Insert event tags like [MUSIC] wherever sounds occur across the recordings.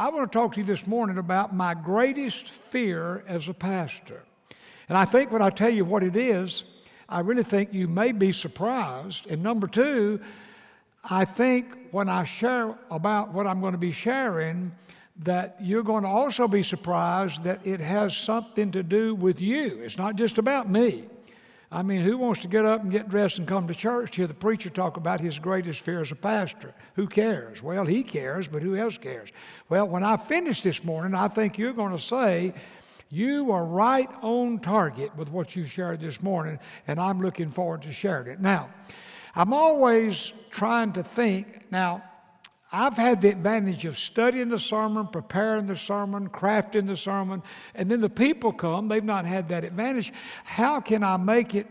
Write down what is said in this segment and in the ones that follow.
I want to talk to you this morning about my greatest fear as a pastor. And I think when I tell you what it is, I really think you may be surprised. And number two, I think when I share about what I'm going to be sharing, that you're going to also be surprised that it has something to do with you. It's not just about me. I mean, who wants to get up and get dressed and come to church to hear the preacher talk about his greatest fear as a pastor? Who cares? Well, he cares, but who else cares? Well, when I finish this morning, I think you're going to say, you are right on target with what you shared this morning, and I'm looking forward to sharing it. Now, I'm always trying to think. Now, I've had the advantage of studying the sermon, preparing the sermon, crafting the sermon, and then the people come, they've not had that advantage. How can I make it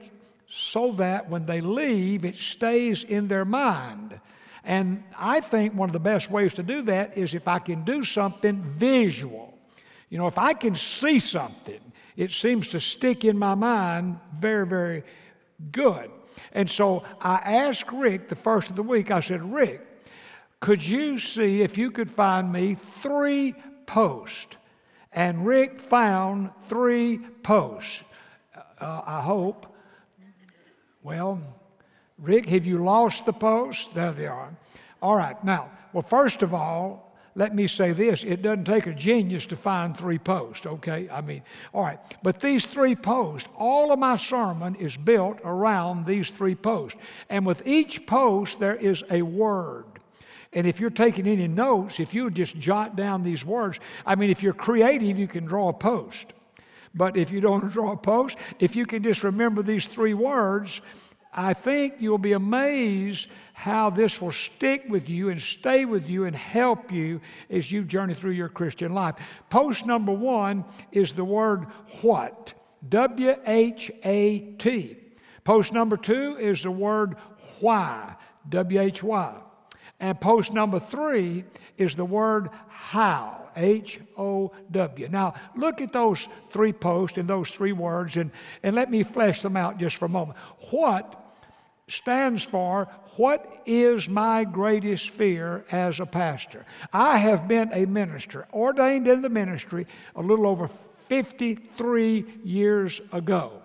so that when they leave, it stays in their mind? And I think one of the best ways to do that is if I can do something visual. You know, if I can see something, it seems to stick in my mind very, very good. And so I asked Rick the first of the week, I said, Rick, could you see if you could find me three posts? And Rick found three posts. Uh, I hope. Well, Rick, have you lost the posts? There they are. All right, now, well, first of all, let me say this it doesn't take a genius to find three posts, okay? I mean, all right. But these three posts, all of my sermon is built around these three posts. And with each post, there is a word. And if you're taking any notes, if you just jot down these words, I mean, if you're creative, you can draw a post. But if you don't [LAUGHS] draw a post, if you can just remember these three words, I think you'll be amazed how this will stick with you and stay with you and help you as you journey through your Christian life. Post number one is the word what? W H A T. Post number two is the word why? W H Y. And post number three is the word how. H O W. Now, look at those three posts and those three words, and, and let me flesh them out just for a moment. What stands for what is my greatest fear as a pastor? I have been a minister, ordained in the ministry a little over 53 years ago.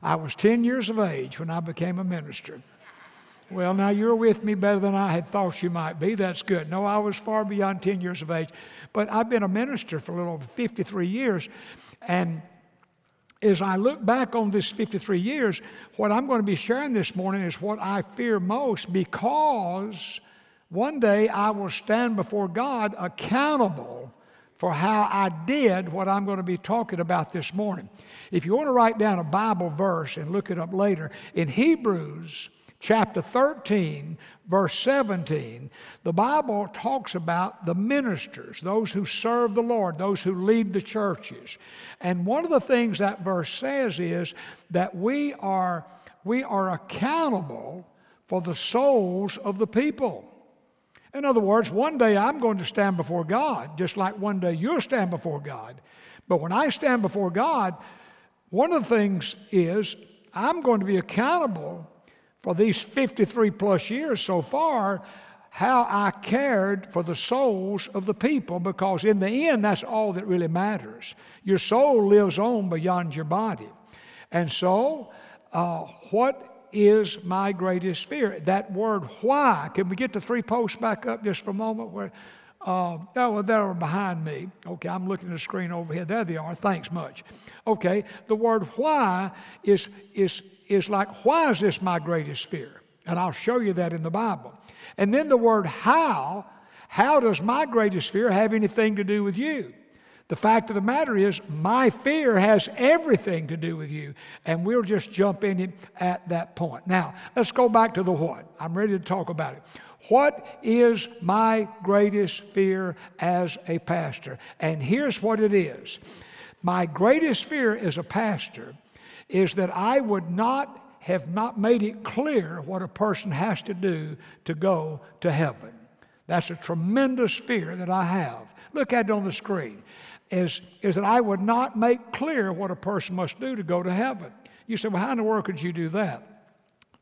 I was 10 years of age when I became a minister. Well, now you're with me better than I had thought you might be. That's good. No, I was far beyond 10 years of age. But I've been a minister for a little over 53 years. And as I look back on this 53 years, what I'm going to be sharing this morning is what I fear most because one day I will stand before God accountable for how I did what I'm going to be talking about this morning. If you want to write down a Bible verse and look it up later, in Hebrews chapter 13, verse 17, the Bible talks about the ministers, those who serve the Lord, those who lead the churches. And one of the things that verse says is that we are, we are accountable for the souls of the people. In other words, one day I'm going to stand before God, just like one day you'll stand before God. But when I stand before God, one of the things is I'm going to be accountable for these 53 plus years so far how I cared for the souls of the people because, in the end, that's all that really matters. Your soul lives on beyond your body. And so, uh, what is my greatest fear? That word why. Can we get the three posts back up just for a moment? Where, uh, oh, they're behind me. Okay, I'm looking at the screen over here. There they are. Thanks much. Okay, the word why is, is is like, why is this my greatest fear? And I'll show you that in the Bible. And then the word how, how does my greatest fear have anything to do with you? The fact of the matter is, my fear has everything to do with you, and we'll just jump in at that point. Now, let's go back to the what. I'm ready to talk about it. What is my greatest fear as a pastor? And here's what it is my greatest fear as a pastor is that I would not have not made it clear what a person has to do to go to heaven. That's a tremendous fear that I have. Look at it on the screen. Is, is that I would not make clear what a person must do to go to heaven. You say, well, how in the world could you do that?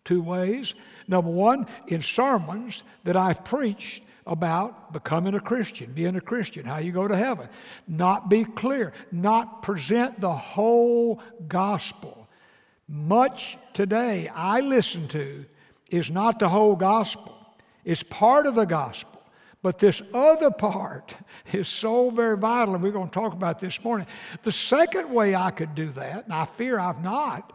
Two ways. Number one, in sermons that I've preached about becoming a Christian, being a Christian, how you go to heaven. Not be clear, not present the whole gospel. Much today I listen to is not the whole gospel, it's part of the gospel. But this other part [LAUGHS] is so very vital, and we're going to talk about this morning. The second way I could do that, and I fear I've not,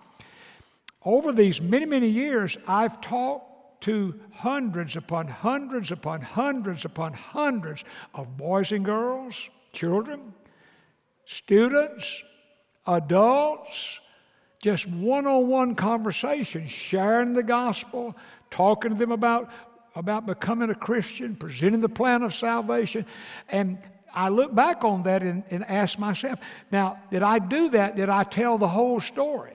over these many, many years, I've talked to hundreds upon hundreds upon hundreds upon hundreds of boys and girls, children, students, adults, just one on one conversation, sharing the gospel, talking to them about about becoming a Christian, presenting the plan of salvation. And I look back on that and, and ask myself, now, did I do that? Did I tell the whole story?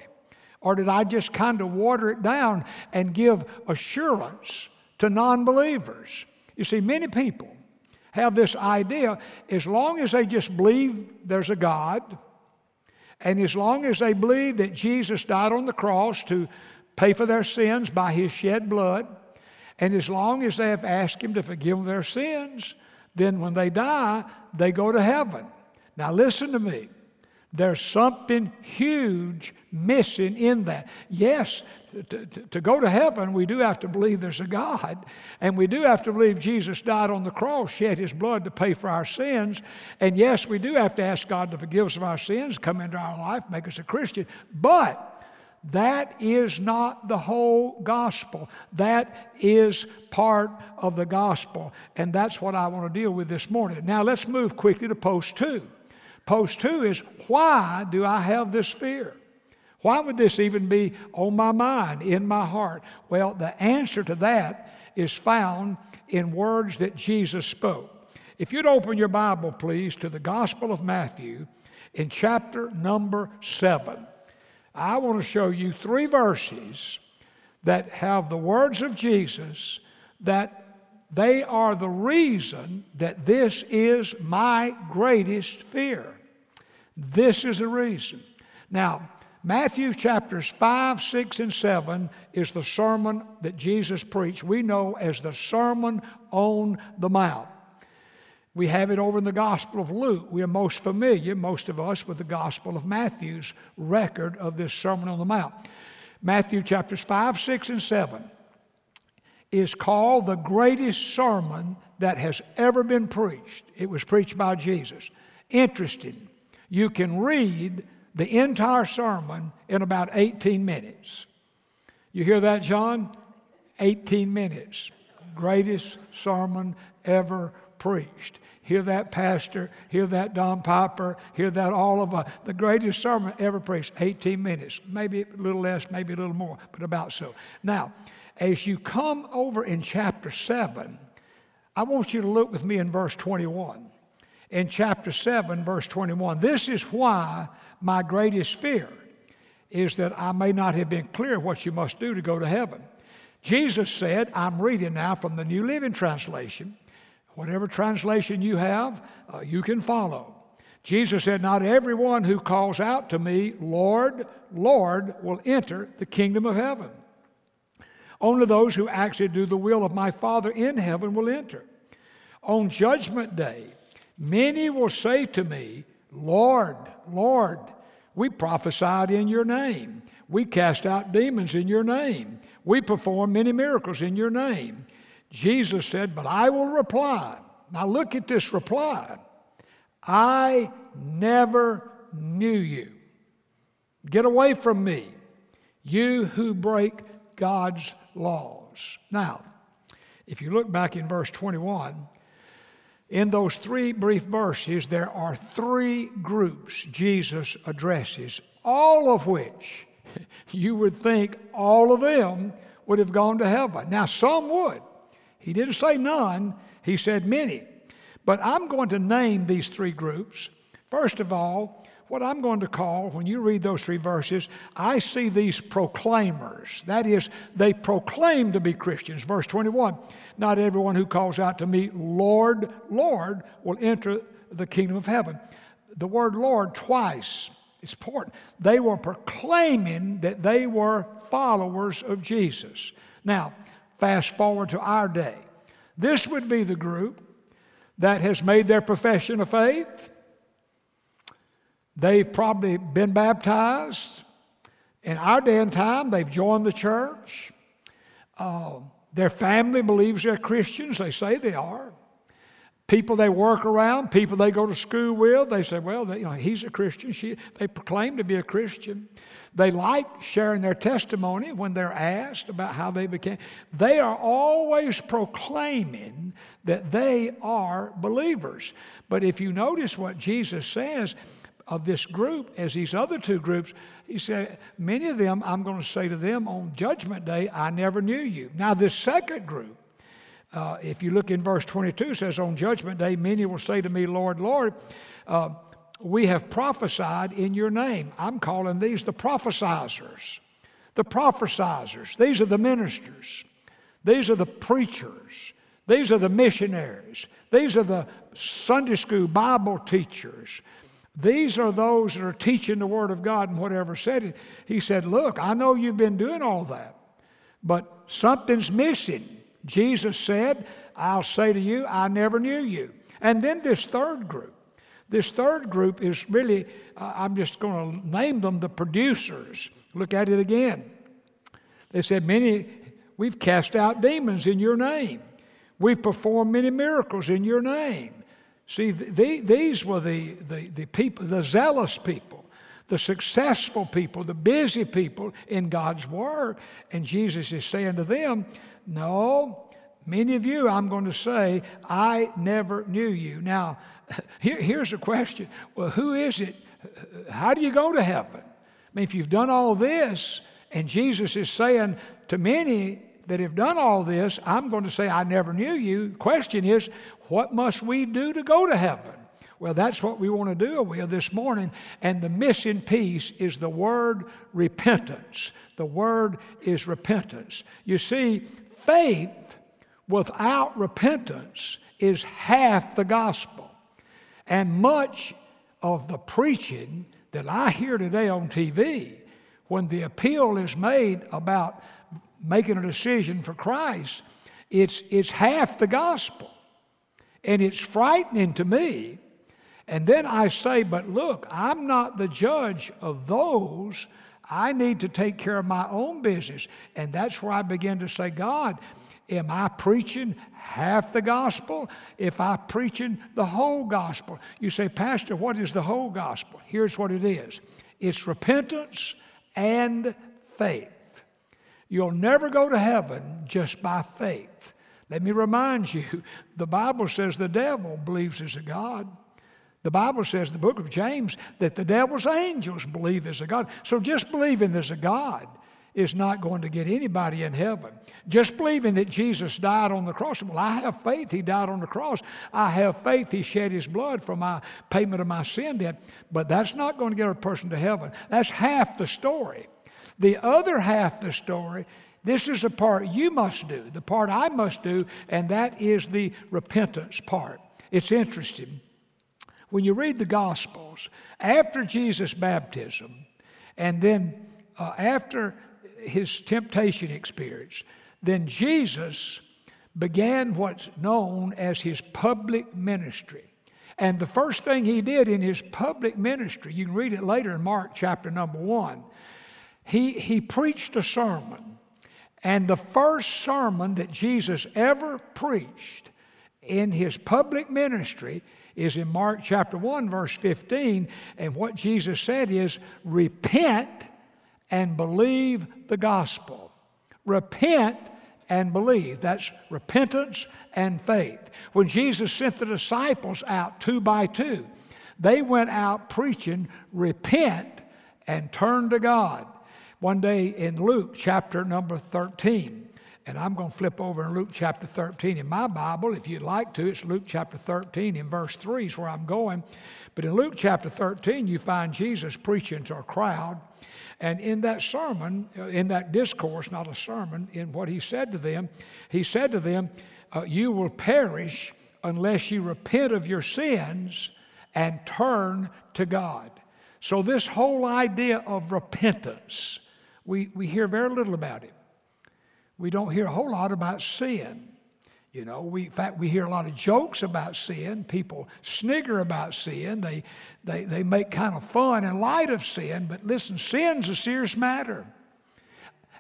Or did I just kind of water it down and give assurance to non believers? You see, many people have this idea as long as they just believe there's a God, and as long as they believe that Jesus died on the cross to pay for their sins by his shed blood, and as long as they have asked Him to forgive their sins, then when they die, they go to heaven. Now, listen to me. There's something huge missing in that. Yes, to, to, to, go to heaven, we do have to believe there's a God, and we do have to believe Jesus died on the cross, shed his blood to pay for our sins. And yes, we do have to ask God to forgive us of our sins, come into our life, make us a Christian. But that is not the whole gospel. That is part of the gospel. And that's what I want to deal with this morning. Now let's move quickly to post two. Post two is why do I have this fear? Why would this even be on my mind, in my heart? Well, the answer to that is found in words that Jesus spoke. If you'd open your Bible, please, to the Gospel of Matthew in chapter number seven. I want to show you three verses that have the words of Jesus that they are the reason that this is my greatest fear. This is the reason. Now, Matthew chapters 5, 6, and 7 is the sermon that Jesus preached. We know as the Sermon on the Mount. We have it over in the Gospel of Luke. We are most familiar, most of us, with the Gospel of Matthew's record of this Sermon on the Mount. Matthew chapters 5, 6, and 7 is called the greatest sermon that has ever been preached. It was preached by Jesus. Interesting. You can read the entire sermon in about 18 minutes. You hear that, John? 18 minutes. Greatest sermon ever preached. Hear that pastor, hear that Don Piper, hear that all of us. The greatest sermon ever preached, 18 minutes, maybe a little less, maybe a little more, but about so. Now, as you come over in chapter 7, I want you to look with me in verse 21. In chapter 7, verse 21, this is why my greatest fear is that I may not have been clear what you must do to go to heaven. Jesus said, I'm reading now from the New Living Translation. Whatever translation you have, uh, you can follow. Jesus said, Not everyone who calls out to me, Lord, Lord, will enter the kingdom of heaven. Only those who actually do the will of my Father in heaven will enter. On judgment day, many will say to me, Lord, Lord, we prophesied in your name. We cast out demons in your name. We performed many miracles in your name. Jesus said, But I will reply. Now look at this reply I never knew you. Get away from me, you who break God's laws. Now, if you look back in verse 21, in those three brief verses, there are three groups Jesus addresses, all of which [LAUGHS] you would think all of them would have gone to heaven. Now, some would. He didn't say none, he said many. But I'm going to name these three groups. First of all, what I'm going to call, when you read those three verses, I see these proclaimers. That is, they proclaim to be Christians. Verse 21 Not everyone who calls out to me, Lord, Lord, will enter the kingdom of heaven. The word Lord twice is important. They were proclaiming that they were followers of Jesus. Now, Fast forward to our day. This would be the group that has made their profession of faith. They've probably been baptized. In our day and time, they've joined the church. Uh, their family believes they're Christians. They say they are. People they work around, people they go to school with, they say, well, they, you know, he's a Christian. She, they proclaim to be a Christian. They like sharing their testimony when they're asked about how they became. They are always proclaiming that they are believers. But if you notice what Jesus says of this group, as these other two groups, he said, Many of them, I'm going to say to them on Judgment Day, I never knew you. Now, this second group, uh, if you look in verse 22, says, On Judgment Day, many will say to me, Lord, Lord, uh, we have prophesied in your name. I'm calling these the prophesizers. The prophesizers. These are the ministers. These are the preachers. These are the missionaries. These are the Sunday school Bible teachers. These are those that are teaching the Word of God in whatever setting. He said, Look, I know you've been doing all that, but something's missing. Jesus said, I'll say to you, I never knew you. And then this third group. This third group is really, uh, I'm just going to name them the producers. Look at it again. They said, Many, we've cast out demons in your name. We've performed many miracles in your name. See, the, these were the, the, the people, the zealous people, the successful people, the busy people in God's Word. And Jesus is saying to them, No, many of you, I'm going to say, I never knew you. Now, [LAUGHS] here, here's a question well, who is it? How do you go to heaven? I mean, if you've done all this, and Jesus is saying to many that have done all this, I'm going to say, I never knew you. Question is, what must we do to go to heaven? Well, that's what we want to do with this morning. And the missing piece is the word repentance. The word is repentance. You see, faith without repentance is half the gospel. And much of the preaching that I hear today on TV, when the appeal is made about making a decision for Christ, it's, it's half the gospel. And it's frightening to me. And then I say, but look, I'm not the judge of those. I need to take care of my own business. And that's where I begin to say, God, am I preaching half the gospel if I'm preaching the whole gospel. You say, Pastor, what is the whole gospel? Here's what it is it's repentance and faith. You'll never go to heaven just by faith. Let me remind you [LAUGHS] the Bible says the devil believes as a God. The Bible says the book of James that the devil's angels believe as a God. So just believing there's a God is not going to get anybody in heaven. Just believing that Jesus died on the cross. Well, I have faith he died on the cross. I have faith he shed his blood for my payment of my sin debt. But that's not going to get a person to heaven. That's half the story. The other half the story, this is the part you must do, the part I must do, and that is the repentance part. It's interesting. When you read the Gospels, after Jesus' baptism, and then uh, after his temptation experience, then Jesus began what's known as his public ministry. And the first thing he did in his public ministry, you can read it later in Mark chapter number one, he, he preached a sermon. And the first sermon that Jesus ever preached in his public ministry is in Mark chapter 1, verse 15. And what Jesus said is, Repent and believe the gospel. Repent and believe. That's repentance and faith. When Jesus sent the disciples out two by two, they went out preaching, repent and turn to God. One day in Luke chapter number 13, and I'm going to flip over in Luke chapter 13 in my Bible. If you'd like to, it's Luke chapter 13 in verse 3 is where I'm going. But in Luke chapter 13, you find Jesus preaching to a crowd. And in that sermon, uh, in that discourse, not a sermon, in what he said to them, he said to them, uh, You will perish unless you repent of your sins and turn to God. So, this whole idea of repentance, we, we hear very little about it. We don't hear a whole lot about sin. You know, we, in fact, we hear a lot of jokes about sin. People snigger about sin. They, they, they make kind of fun and light of sin. But listen, sin's a serious matter.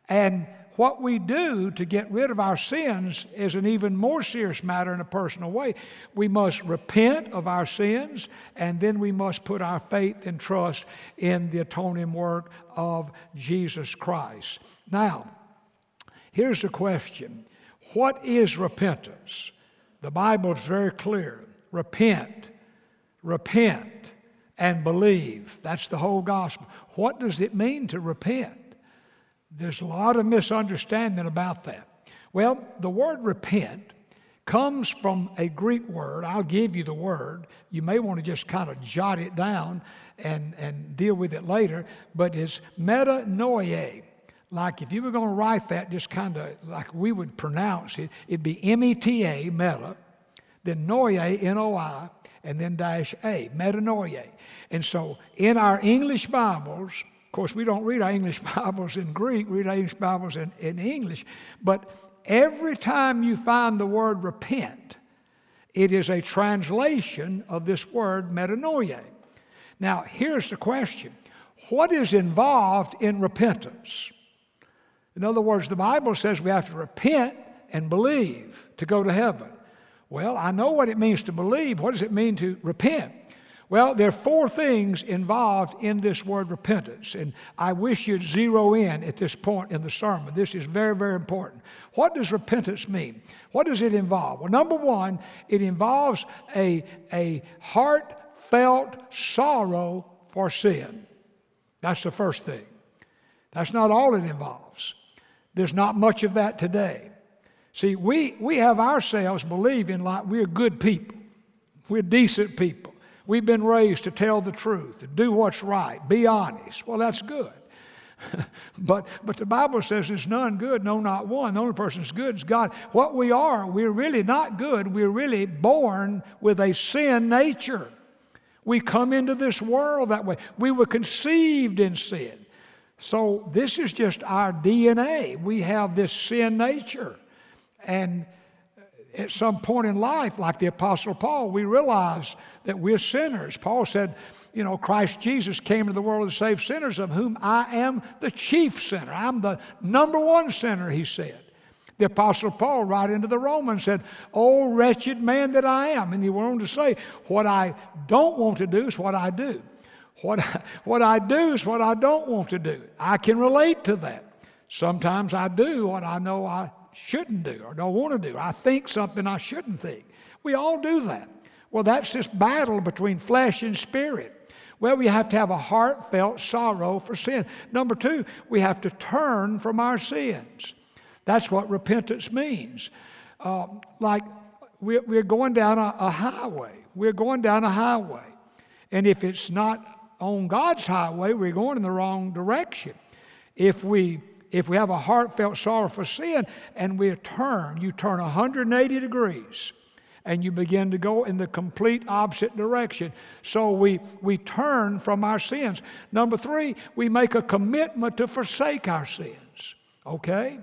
And what we do to get rid of our sins is an even more serious matter in a personal way. We must repent of our sins, and then we must put our faith and trust in the atoning work of Jesus Christ. Now, here's the question What is repentance? The Bible is very clear. Repent, repent, and believe. That's the whole gospel. What does it mean to repent? There's a lot of misunderstanding about that. Well, the word repent comes from a Greek word. I'll give you the word. You may want to just kind of jot it down and, and deal with it later, but it's metanoia. Like if you were going to write that just kind of like we would pronounce it, it'd be M E T A, meta, then noia, N O I, and then dash A, metanoia. And so in our English Bibles, of course, we don't read our English [LAUGHS] Bibles in Greek, we read our English Bibles in, in English. But every time you find the word repent, it is a translation of this word metanoia. Now, here's the question What is involved in repentance? In other words, the Bible says we have to repent and believe to go to heaven. Well, I know what it means to believe. What does it mean to repent? Well, there are four things involved in this word repentance, and I wish you'd zero in at this point in the sermon. This is very, very important. What does repentance mean? What does it involve? Well, number one, it involves a, a heartfelt sorrow for sin. That's the first thing. That's not all it involves. There's not much of that today. See, we, we have ourselves believing like we're good people, we're decent people. We've been raised to tell the truth, to do what's right, be honest. Well, that's good. [LAUGHS] but, but the Bible says there's none good, no, not one. The only person that's good is God. What we are, we're really not good. We're really born with a sin nature. We come into this world that way. We were conceived in sin. So this is just our DNA. We have this sin nature. And at some point in life, like the Apostle Paul, we realize that we're sinners. Paul said, you know, Christ Jesus came into the world to save sinners, of whom I am the chief sinner. I'm the number one sinner, he said. The Apostle Paul, right into the Romans, said, Oh, wretched man that I am. And he went on to say, What I don't want to do is what I do. What I, what I do is what I don't want to do. I can relate to that. Sometimes I do what I know I shouldn't do or don't want to do. I think something I shouldn't think. We all do that. Well, that's this battle between flesh and spirit. Well, we have to have a heartfelt sorrow for sin. Number two, we have to turn from our sins. That's what repentance means. Uh, like we're, we're, going down a, a highway. We're going down a highway. And if it's not on God's highway, we're going in the wrong direction. If we if we have a heartfelt sorrow for sin and we turn, you turn 180 degrees and you begin to go in the complete opposite direction. So we, we turn from our sins. Number three, we make a commitment to forsake our sins. Okay?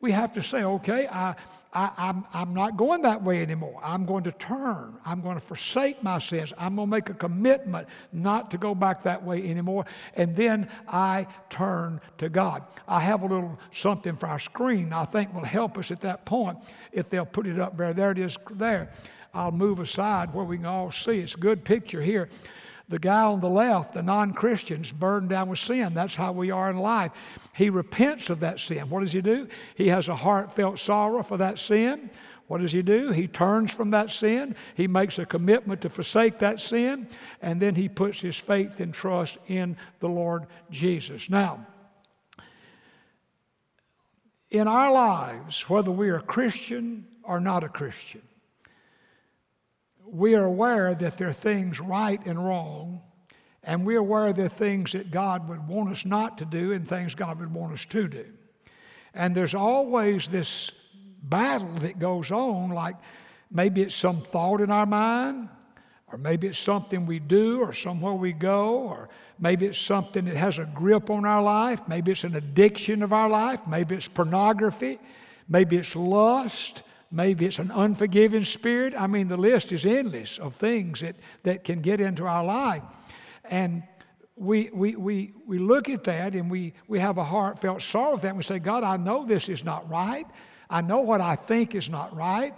We have to say, okay, I, I, I'm, I'm not going that way anymore. I'm going to turn. I'm going to forsake my sins. I'm going to make a commitment not to go back that way anymore. And then I turn to God. I have a little something for our screen I think will help us at that point if they'll put it up there. There it is there. I'll move aside where we can all see. It's a good picture here. The guy on the left, the non Christians, burdened down with sin. That's how we are in life. He repents of that sin. What does he do? He has a heartfelt sorrow for that sin. What does he do? He turns from that sin. He makes a commitment to forsake that sin. And then he puts his faith and trust in the Lord Jesus. Now, in our lives, whether we are Christian or not a Christian, we are aware that there are things right and wrong, and we're aware there are things that God would want us not to do and things God would want us to do. And there's always this battle that goes on, like maybe it's some thought in our mind, or maybe it's something we do, or somewhere we go, or maybe it's something that has a grip on our life, maybe it's an addiction of our life, maybe it's pornography, maybe it's lust, Maybe it's an unforgiving spirit. I mean, the list is endless of things that, that can get into our life. And we, we, we, we look at that and we, we have a heartfelt sorrow for that. And we say, God, I know this is not right. I know what I think is not right.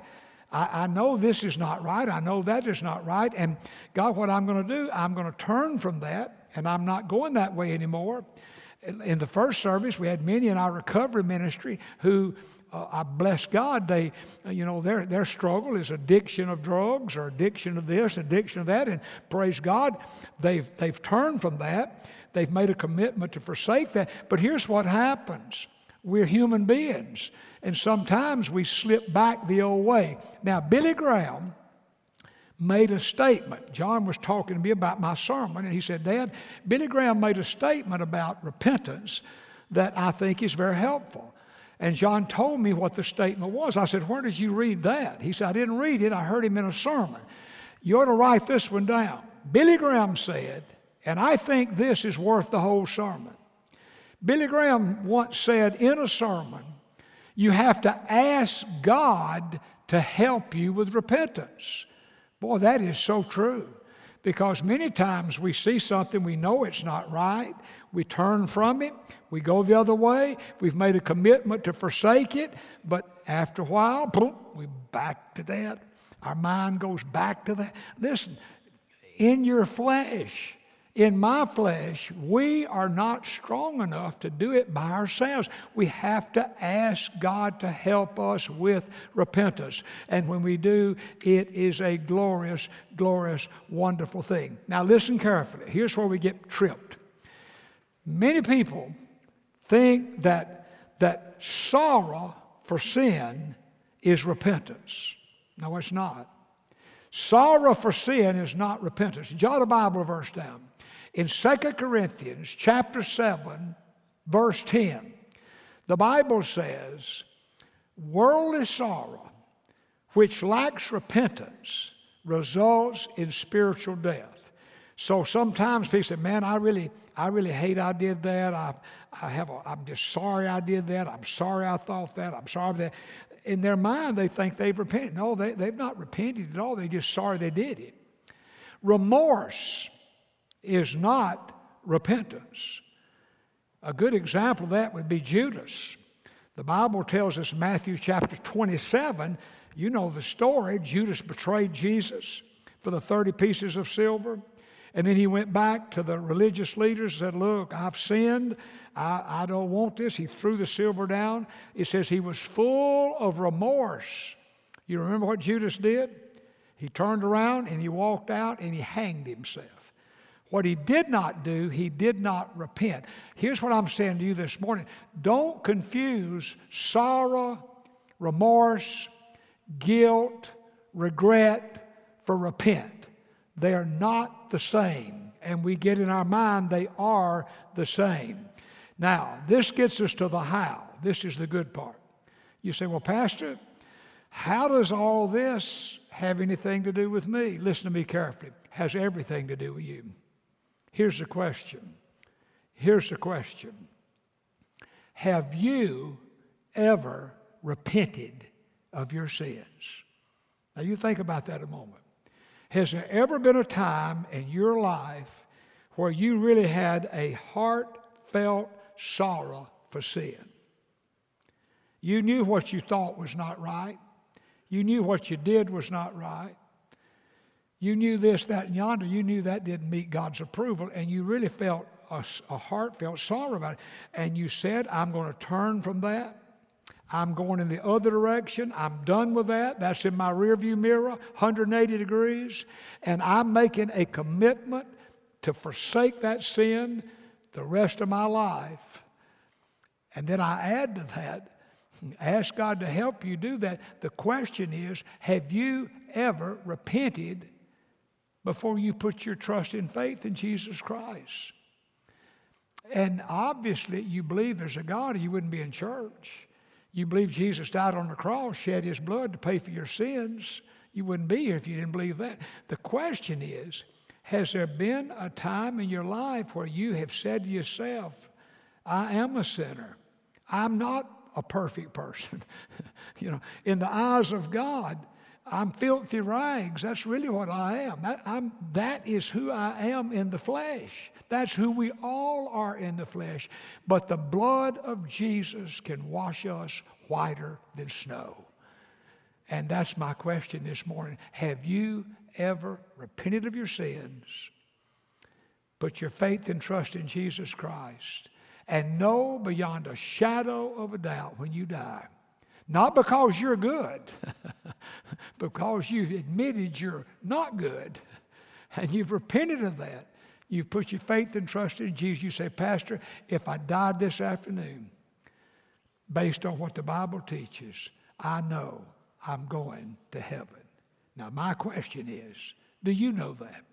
I, I know this is not right. I know that is not right. And God, what I'm going to do, I'm going to turn from that, and I'm not going that way anymore. In the first service, we had many in our recovery ministry who uh, I bless God, they, uh, you know, their, their struggle is addiction of drugs or addiction of this, addiction of that, and praise God, they've, they've turned from that. They've made a commitment to forsake that. But here's what happens we're human beings, and sometimes we slip back the old way. Now, Billy Graham made a statement. John was talking to me about my sermon, and he said, Dad, Billy Graham made a statement about repentance that I think is very helpful. And John told me what the statement was. I said, Where did you read that? He said, I didn't read it. I heard him in a sermon. You ought to write this one down. Billy Graham said, and I think this is worth the whole sermon. Billy Graham once said in a sermon, You have to ask God to help you with repentance. Boy, that is so true. Because many times we see something, we know it's not right, we turn from it, we go the other way, we've made a commitment to forsake it, but after a while, boom, we back to that. Our mind goes back to that. Listen, in your flesh, in my flesh, we are not strong enough to do it by ourselves. We have to ask God to help us with repentance. And when we do, it is a glorious, glorious, wonderful thing. Now, listen carefully. Here's where we get tripped. Many people think that, that sorrow for sin is repentance. No, it's not. Sorrow for sin is not repentance. Jot a Bible verse down. In 2 Corinthians chapter 7, verse 10, the Bible says, Worldly sorrow, which lacks repentance, results in spiritual death. So sometimes people say, "Man, I really, I really hate I did that. I, I have, a, I'm just sorry I did that. I'm sorry I thought that. I'm sorry that." In their mind, they think they've repented. No, they, they've not repented at all. They're just sorry they did it. Remorse is not repentance. A good example of that would be Judas. The Bible tells us Matthew chapter 27, you know the story. Judas betrayed Jesus for the 30 pieces of silver. And then he went back to the religious leaders and said, Look, I've sinned. I, I don't want this. He threw the silver down. It says he was full of remorse. You remember what Judas did? He turned around and he walked out and he hanged himself. What he did not do, he did not repent. Here's what I'm saying to you this morning don't confuse sorrow, remorse, guilt, regret for repent. They are not the same. And we get in our mind they are the same. Now, this gets us to the how. This is the good part. You say, well, Pastor, how does all this have anything to do with me? Listen to me carefully. It has everything to do with you. Here's the question. Here's the question. Have you ever repented of your sins? Now, you think about that a moment. Has there ever been a time in your life where you really had a heartfelt sorrow for sin? You knew what you thought was not right. You knew what you did was not right. You knew this, that, and yonder. You knew that didn't meet God's approval, and you really felt a, a heartfelt sorrow about it. And you said, I'm going to turn from that. I'm going in the other direction. I'm done with that. That's in my rearview mirror, 180 degrees. And I'm making a commitment to forsake that sin the rest of my life. And then I add to that, [LAUGHS] ask God to help you do that. The question is have you ever repented before you put your trust and faith in Jesus Christ? And obviously, you believe there's a God, you wouldn't be in church you believe Jesus died on the cross, shed his blood to pay for your sins, you wouldn't be here if you didn't believe that. The question is Has there been a time in your life where you have said to yourself, I am a sinner? I'm not a perfect person. [LAUGHS] you know, in the eyes of God, I'm filthy rags. That's really what I am. That, I'm, that is who I am in the flesh. That's who we all are in the flesh. But the blood of Jesus can wash us whiter than snow. And that's my question this morning. Have you ever repented of your sins, put your faith and trust in Jesus Christ, and know beyond a shadow of a doubt when you die? Not because you're good, [LAUGHS] [LAUGHS] because you've admitted you're not good and you've repented of that. You've put your faith and trust in Jesus. You say, Pastor, if I died this afternoon, based on what the Bible teaches, I know I'm going to heaven. Now, my question is do you know that?